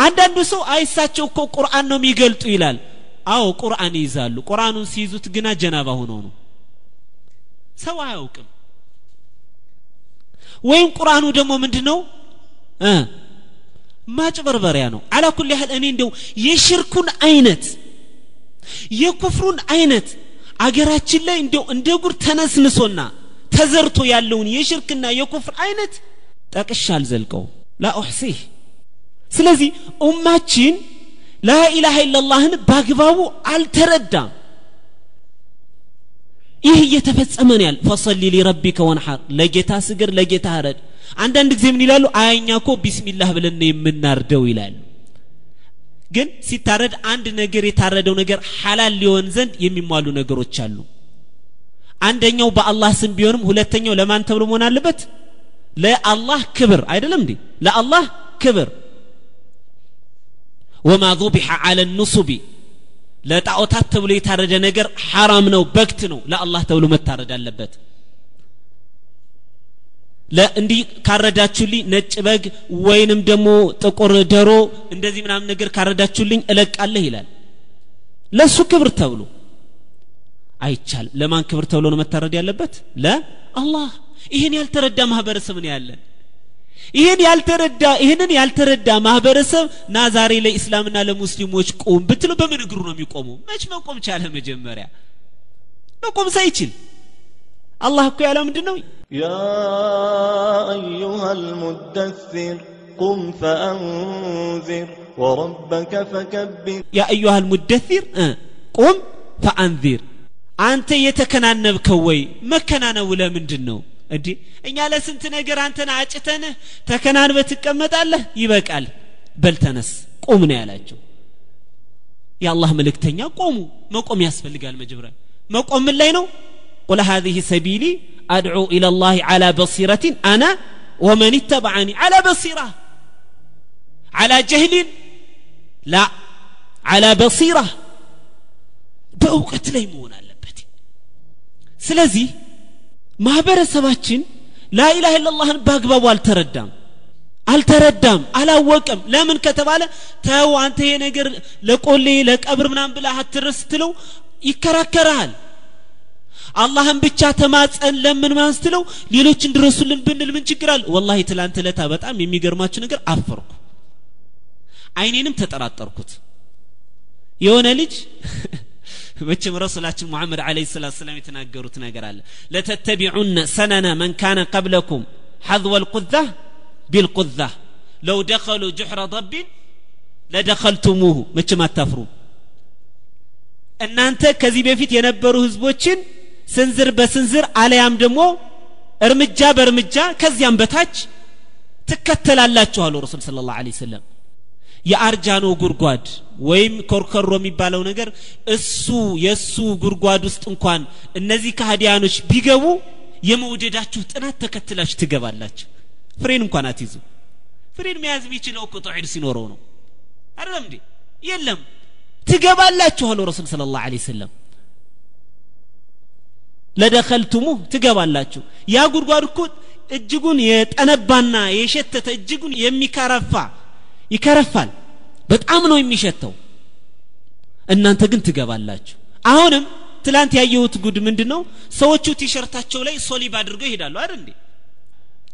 አንዳንዱ ሰው አይሳቸው እኮ ቁርአን ነው የሚገልጡ ይላል። አዎ ቁርአን ይይዛሉ። ቁርአኑን ሲይዙት ግና ጀናባ ሆነው ነው። ሰው አያውቅም። ወይም ቁርአኑ ደግሞ ምንድን ነው ማጭበርበሪያ ነው። አላ ኩል ያህል እኔ እንደው የሽርኩን አይነት የኩፍሩን አይነት አገራችን ላይ እንደው እንደ ጉር ተነስንሶና ተዘርቶ ያለውን የሽርክና የኩፍር አይነት ጠቅሻ አልዘልቀው ላ ኡሕሲህ ስለዚህ ኡማችን ላኢላሃ ኢላላህን በአግባቡ አልተረዳም። ይህ እየተፈጸመ ነው ያለ ፈሰሊ ሊረቢከ ወንሐር ለጌታ ስግር ለጌታ ረድ። አንዳንድ ጊዜ ምን ይላሉ? አያኛ እኮ ቢስሚላህ ብለን የምናርደው ይላሉ። ግን ሲታረድ አንድ ነገር የታረደው ነገር ሐላል ሊሆን ዘንድ የሚሟሉ ነገሮች አሉ። አንደኛው በአላህ ስም ቢሆንም ሁለተኛው ለማን ተብሎ መሆን አለበት? ለአላህ ክብር። አይደለም እንዴ? ለአላህ ክብር ወማ ذبح على النصب ለጣዖታት ተብሎ የታረደ ነገር ሐራም ነው በክት ነው ለአላህ ተብሎ መታረድ አለበት እንዲህ ካረዳችሁልኝ ነጭ በግ ወይንም ደግሞ ጥቁር ደሮ እንደዚህ ምናምን ነገር ካረዳችሁልኝ እለቃለህ ይላል ለሱ ክብር ተብሎ አይቻልም ለማን ክብር ተብሎ ነው መታረድ ያለበት ለአላህ ይህን ያልተረዳ ማህበረሰብ ነው ያለን ይህን ያልተረዳ ይህንን ያልተረዳ ማህበረሰብ ና ዛሬ ለኢስላምና ለሙስሊሞች ቁም ብትለው በምን እግሩ ነው የሚቆመው? መች መቆም ቻለ? መጀመሪያ መቆም ሳይችል አላህ እኮ ያለው ምንድን ነው? ያ አዩሃ ልሙደሲር ቁም ፈአንዚር ወረበከ ፈከቢር ያ አዩሃ ልሙደሲር ቁም ፈአንዚር አንተ የተከናነብከው ወይ? መከናነቡ ለምንድን ነው? እዲ እኛ ለስንት ነገር አንተን አጭተን ተከናንበ ትቀመጣለህ ይበቃል በልተነስ ቁም ነው ያላቸው የአላህ መልእክተኛ ቆሙ መቆም ያስፈልጋል መጀመሪያ መቆም ምን ላይ ነው ቁል ሀዚህ ሰቢሊ አድዑ ኢለላህ አላ በሲረትን አና ወመን ተበዓኒ አላ በሲራ አላ ጀህሊን ላ አላ በሲራ በእውቀት ላይ መሆን አለበት ስለዚህ ማህበረሰባችን ላኢላህ ኢላላህን በአግባቡ አልተረዳም። አልተረዳም አላወቀም። ለምን ከተባለ ተው አንተ ይሄ ነገር ለቆሌ ለቀብር ምናምን ብለህ አትረስ ስትለው ይከራከራል። አላህን ብቻ ተማጸን ለምን ማን ስትለው ሌሎች እንድረሱልን ብንል ምን ችግር አለ? ወላሂ ትላንት ለታ በጣም የሚገርማችሁ ነገር አፈርኩ። አይኔንም ተጠራጠርኩት። የሆነ ልጅ መቼም ረሱላችን ሙሐመድ አለ ሰላት ሰላም የተናገሩት ነገር አለ ለተተቢዑነ ሰነነ መን ካነ ቀብለኩም ሐዝወ ልቁዛ ቢልቁዛ ለው ደኸሉ ጁሕረ ضቢን ለደኸልቱሙሁ መቼም አታፍሩ እናንተ ከዚህ በፊት የነበሩ ህዝቦችን ስንዝር በስንዝር አለያም ደግሞ እርምጃ በእርምጃ ከዚያም በታች ትከተላላችኋሉ ረሱል ስለ ላሁ ሰለም የአርጃኖ ጉድጓድ ወይም ኮርከሮ የሚባለው ነገር እሱ የእሱ ጉድጓድ ውስጥ እንኳን እነዚህ ካህዲያኖች ቢገቡ የመውደዳችሁ ጥናት ተከትላችሁ ትገባላችሁ። ፍሬን እንኳን አትይዙ። ፍሬን መያዝ የሚችለው እኮ ተውሒድ ሲኖረው ነው። አይደለም እንዴ? የለም። ትገባላችሁ አሉ ረሱል ስለ ላሁ ለ ሰለም ለደኸልቱሙ ትገባላችሁ። ያ ጉድጓድ እኮ እጅጉን የጠነባና የሸተተ እጅጉን የሚከረፋ ይከረፋል በጣም ነው የሚሸተው። እናንተ ግን ትገባላችሁ። አሁንም ትላንት ያየሁት ጉድ ምንድን ነው ሰዎቹ ቲሸርታቸው ላይ ሶሊብ አድርገው ይሄዳሉ አይደል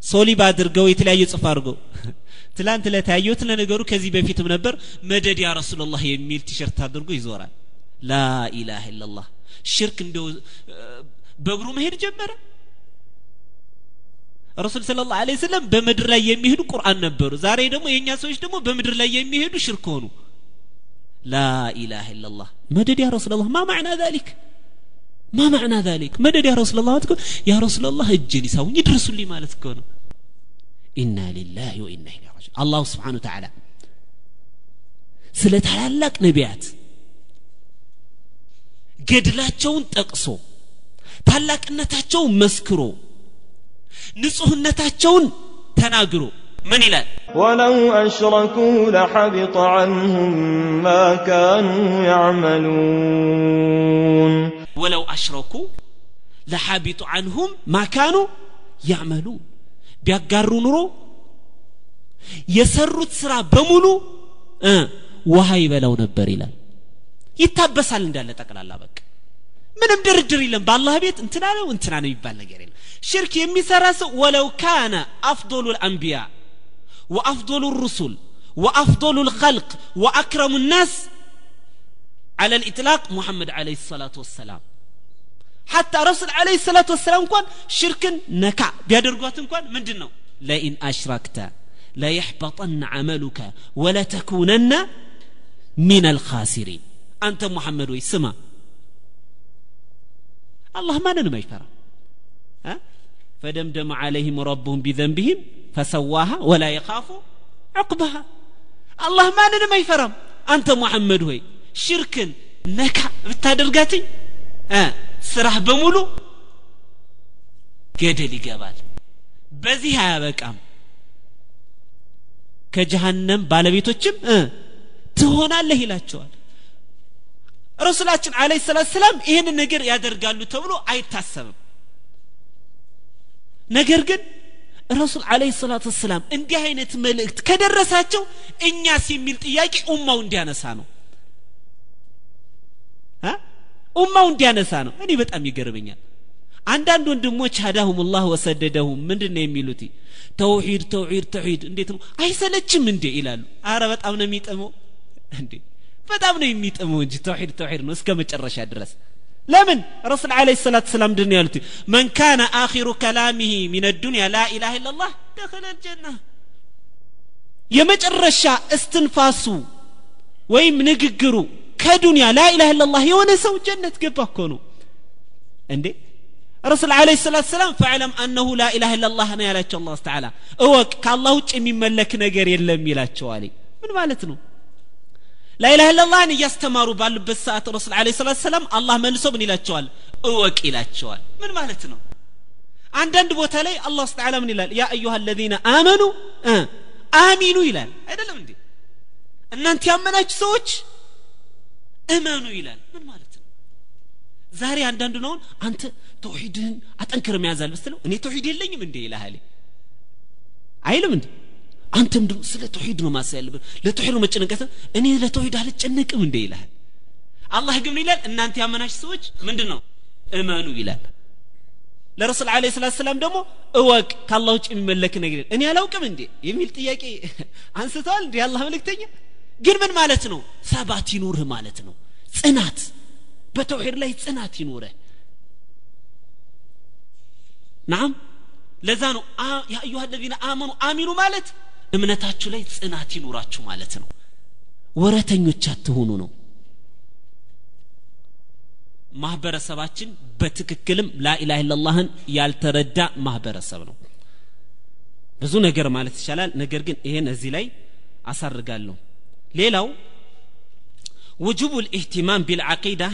ሶሊብ አድርገው የተለያየ ጽፍ አድርገው ትላንት ለታየሁት ለነገሩ ከዚህ በፊትም ነበር። መደድ ያ ረሱላላህ የሚል ቲሸርት አድርጎ ይዞራል። ላ ኢላሃ ኢላላህ ሽርክ እንደው በእግሩ መሄድ ጀመረ رسول صلى الله عليه وسلم بمدر لا يميهدو قرآن نبرو زاري دمو ينيا سويش دمو بمدر لا يميهدو شركونو لا إله إلا الله مدد يا رسول الله ما معنى ذلك ما معنى ذلك مدد يا رسول الله تكون يا رسول الله الجني ساو يدرسوا لي ما لتكونو إنا لله وإنا إلي راجعون الله سبحانه وتعالى سلت لك نبيات قد لا تكون تقصو تعلق أن تكون مسكرو نصهنتاتشون تناقرو من إلى ولو أشركوا لحبط عنهم ما كانوا يعملون ولو أشركوا لحبط عنهم ما كانوا يعملون بيقارون رو يسروا تسرى بمولو أه. وهاي بلو نبر إلى يتابس على الله بك من درجر إلى بالله بيت انتنانا وانتنانا انتنا نبال نجري شرك يمسرس ولو كان أفضل الأنبياء وأفضل الرسل وأفضل الخلق وأكرم الناس على الإطلاق محمد عليه الصلاة والسلام. حتى رسول عليه الصلاة والسلام كون شرك نكع بيادرقوات كون من دنو لئن أشركت لا يحبطن عملك ولا تكونن من الخاسرين أنت محمد سما الله ما ننمي فرق ፈደምደመ አለይህም ረቡሁም ቢዘንብህም ፈሰዋሃ ወላ የኻፉ ዕቅባሃ አላህ ማንንም አይፈራም። አንተ ሙሐመድ ሆይ ሽርክን ነካ ብታደርጋትኝ ስራህ በሙሉ ገደል ይገባል። በዚህ አያበቃም። ከጀሃነም ባለቤቶችም ትሆናለህ ይላቸዋል። ረሱላችን አለ ሰላት ሰላም ይህን ነገር ያደርጋሉ ተብሎ አይታሰብም። ነገር ግን ረሱል አለ ሰላት ወሰላም እንዲህ አይነት መልእክት ከደረሳቸው እኛስ የሚል ጥያቄ ኡማው እንዲያነሳ ነው። ኡማው እንዲያነሳ ነው። እኔ በጣም ይገርመኛል። አንዳንድ ወንድሞች ሀዳሁም ላህ ወሰደደሁም ምንድን ነው የሚሉት? ተውሂድ ተውሂድ ተውሂድ እንዴት ነው? አይሰለችም እንዴ ይላሉ። አረ በጣም ነው የሚጥመው። እንዴ! በጣም ነው የሚጥመው እንጂ ተውሂድ ተውሂድ ነው እስከ መጨረሻ ድረስ ለምን ረሱል አለ ሰላት ሰላም ምንድን ነው ያሉት መን ካነ አኺሩ ከላሚህ ሚን ዱንያ ላ ኢላሃ ኢላላህ ደኸለ ልጀና የመጨረሻ እስትንፋሱ ወይም ንግግሩ ከዱንያ ላኢላህ ኢላላህ የሆነ ሰው ጀነት ገባ እኮ ነው እንዴ ረሱል አለ ሰላት ሰላም ፈዕለም አነሁ ላኢላህ ኢላላህ ነው ያላቸው አላህ ተዓላ እወቅ ከአላህ ውጭ የሚመለክ ነገር የለም ይላቸዋል ምን ማለት ነው ላኢላህ ኢላላህን እያስተማሩ ባሉበት ሰዓት ረሱል አለ ሰላት ሰላም አላህ መልሶ ምን ይላቸዋል እወቅ ይላቸዋል ምን ማለት ነው አንዳንድ ቦታ ላይ አላህ ተዓላ ምን ይላል ያ አዩሃ አለዚነ አመኑ አሚኑ ይላል አይደለም እንዴ እናንተ ያመናችሁ ሰዎች እመኑ ይላል ምን ማለት ነው ዛሬ አንዳንዱ ነውን አንተ ተውሂድህን አጠንክር መያዛል ብስትለው እኔ ተውሂድ የለኝም እንዴ ይልሃል አይልም እንዴ አንተ ምንድን ስለ ተውሂድ ነው ማሳ ያለብን ለተውሂድ ነው መጨነቀት እኔ ለተውሂድ አልጨነቅም እንዴ ይልሃል አላህ ግን ይላል? እናንተ ያመናችሁ ሰዎች ምንድን ነው እመኑ ይላል። ለረሱል አለ ስላት ሰላም ደግሞ እወቅ ከአላህ ውጭ የሚመለክ ነገር እኔ አላውቅም እንዴ? የሚል ጥያቄ አንስተዋል እንዴ አላህ መልእክተኛ? ግን ምን ማለት ነው? ሰባት ይኑርህ ማለት ነው። ጽናት በተውሂድ ላይ ጽናት ይኑርህ። ናም? ለዛ ነው ያ አዩሃ አለዚነ አመኑ አሚኑ ማለት እምነታችሁ ላይ ጽናት ይኑራችሁ ማለት ነው ወረተኞች አትሆኑ ነው ማህበረሰባችን በትክክልም ላኢላህ ኢላላህን ያልተረዳ ማህበረሰብ ነው ብዙ ነገር ማለት ይቻላል ነገር ግን ይሄን እዚህ ላይ አሳርጋለሁ ሌላው وجوب الاهتمام بالعقيدة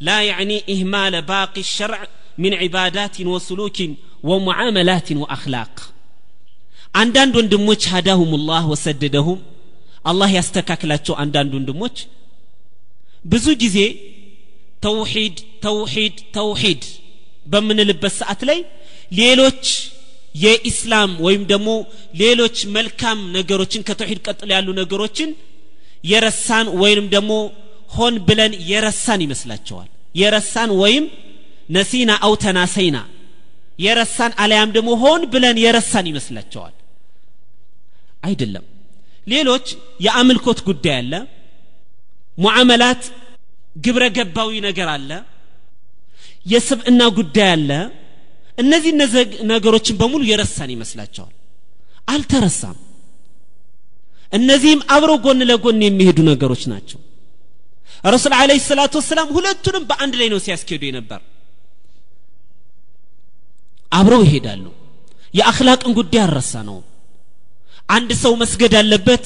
لا يعني إهمال باقي الشرع من عبادات وسلوك ومعاملات وأخلاق አንዳንድ ወንድሞች ሀዳሁም ላህ ወሰደደሁም። አላህ ያስተካክላቸው አንዳንድ ወንድሞች። ብዙ ጊዜ ተውሂድ ተውሂድ ተውሂድ በምንልበት ሰዓት ላይ ሌሎች የኢስላም ወይም ደግሞ ሌሎች መልካም ነገሮችን ከተውሂድ ቀጥሎ ያሉ ነገሮችን የረሳን ወይም ደግሞ ሆን ብለን የረሳን ይመስላቸዋል። የረሳን ወይም ነሲና አው ተናሰይና የረሳን አለያም ደግሞ ሆን ብለን የረሳን ይመስላቸዋል አይደለም። ሌሎች የአምልኮት ጉዳይ አለ ሙዓመላት ግብረ ገባዊ ነገር አለ የስብዕና ጉዳይ አለ። እነዚህ ነገሮችን በሙሉ የረሳን ይመስላቸዋል። አልተረሳም። እነዚህም አብረው ጎን ለጎን የሚሄዱ ነገሮች ናቸው። ረሱል አለ ሰላቱ ወሰላም ሁለቱንም በአንድ ላይ ነው ሲያስኬዱ የነበር። አብረው ይሄዳሉ። የአክላቅን ጉዳይ አልረሳ ነው አንድ ሰው መስገድ አለበት?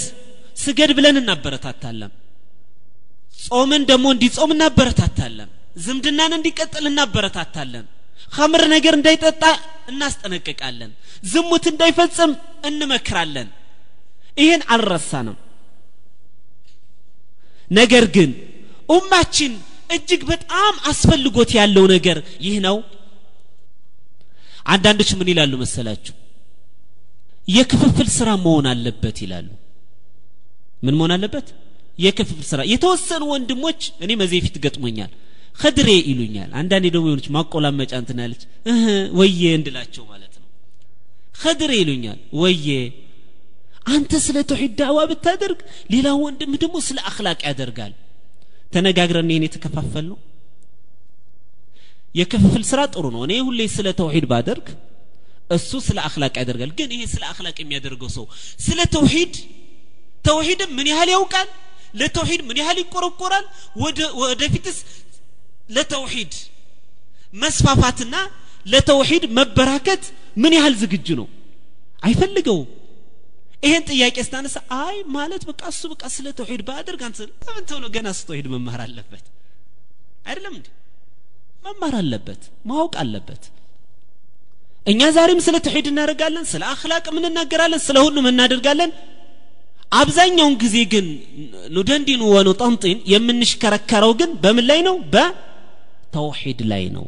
ስገድ ብለን እናበረታታለን። ጾምን ደግሞ እንዲጾም እናበረታታለን። ዝምድናን እንዲቀጥል እናበረታታለን። ኸምር ነገር እንዳይጠጣ እናስጠነቅቃለን። ዝሙት እንዳይፈጽም እንመክራለን። ይህን አልረሳንም። ነገር ግን ኡማችን እጅግ በጣም አስፈልጎት ያለው ነገር ይህ ነው። አንዳንዶች ምን ይላሉ መሰላችሁ የክፍፍል ስራ መሆን አለበት ይላሉ። ምን መሆን አለበት? የክፍፍል ስራ። የተወሰኑ ወንድሞች እኔ መዚህ ፊት ገጥሞኛል። ከድሬ ይሉኛል። አንዳንዴ ደግሞ የሆነች ማቆላመጫ እንትን ያለች ወዬ እንድላቸው ማለት ነው። ከድሬ ይሉኛል። ወዬ አንተ ስለ ተውሂድ ዳዕዋ ብታደርግ ሌላው ወንድም ደግሞ ስለ አክላቅ ያደርጋል። ተነጋግረን ይህን የተከፋፈል ነው። የክፍፍል ስራ ጥሩ ነው። እኔ ሁሌ ስለ ተውሂድ ባደርግ እሱ ስለ አክላቅ ያደርጋል። ግን ይሄ ስለ አክላቅ የሚያደርገው ሰው ስለ ተውሂድ ተውሂድም ምን ያህል ያውቃል? ለተውሂድ ምን ያህል ይቆረቆራል? ወደፊትስ ለተውሂድ መስፋፋትና ለተውሂድ መበራከት ምን ያህል ዝግጁ ነው? አይፈልገውም። ይሄን ጥያቄ ስታነሳ አይ ማለት በቃ እሱ በቃ ስለ ተውሂድ ባያደርግ አንተ ለምን ተብሎ ገና ስ ተውሂድ መማር አለበት? አይደለም እንዴ? መማር አለበት ማወቅ አለበት እኛ ዛሬም ስለ ተውሂድ እናደርጋለን ስለ አክላቅም እንናገራለን ስለ ሁሉም እናደርጋለን። አብዛኛውን ጊዜ ግን ኑደንዲኑ ወኑጠንጢን የምንሽከረከረው ግን በምን ላይ ነው? በተውሂድ ላይ ነው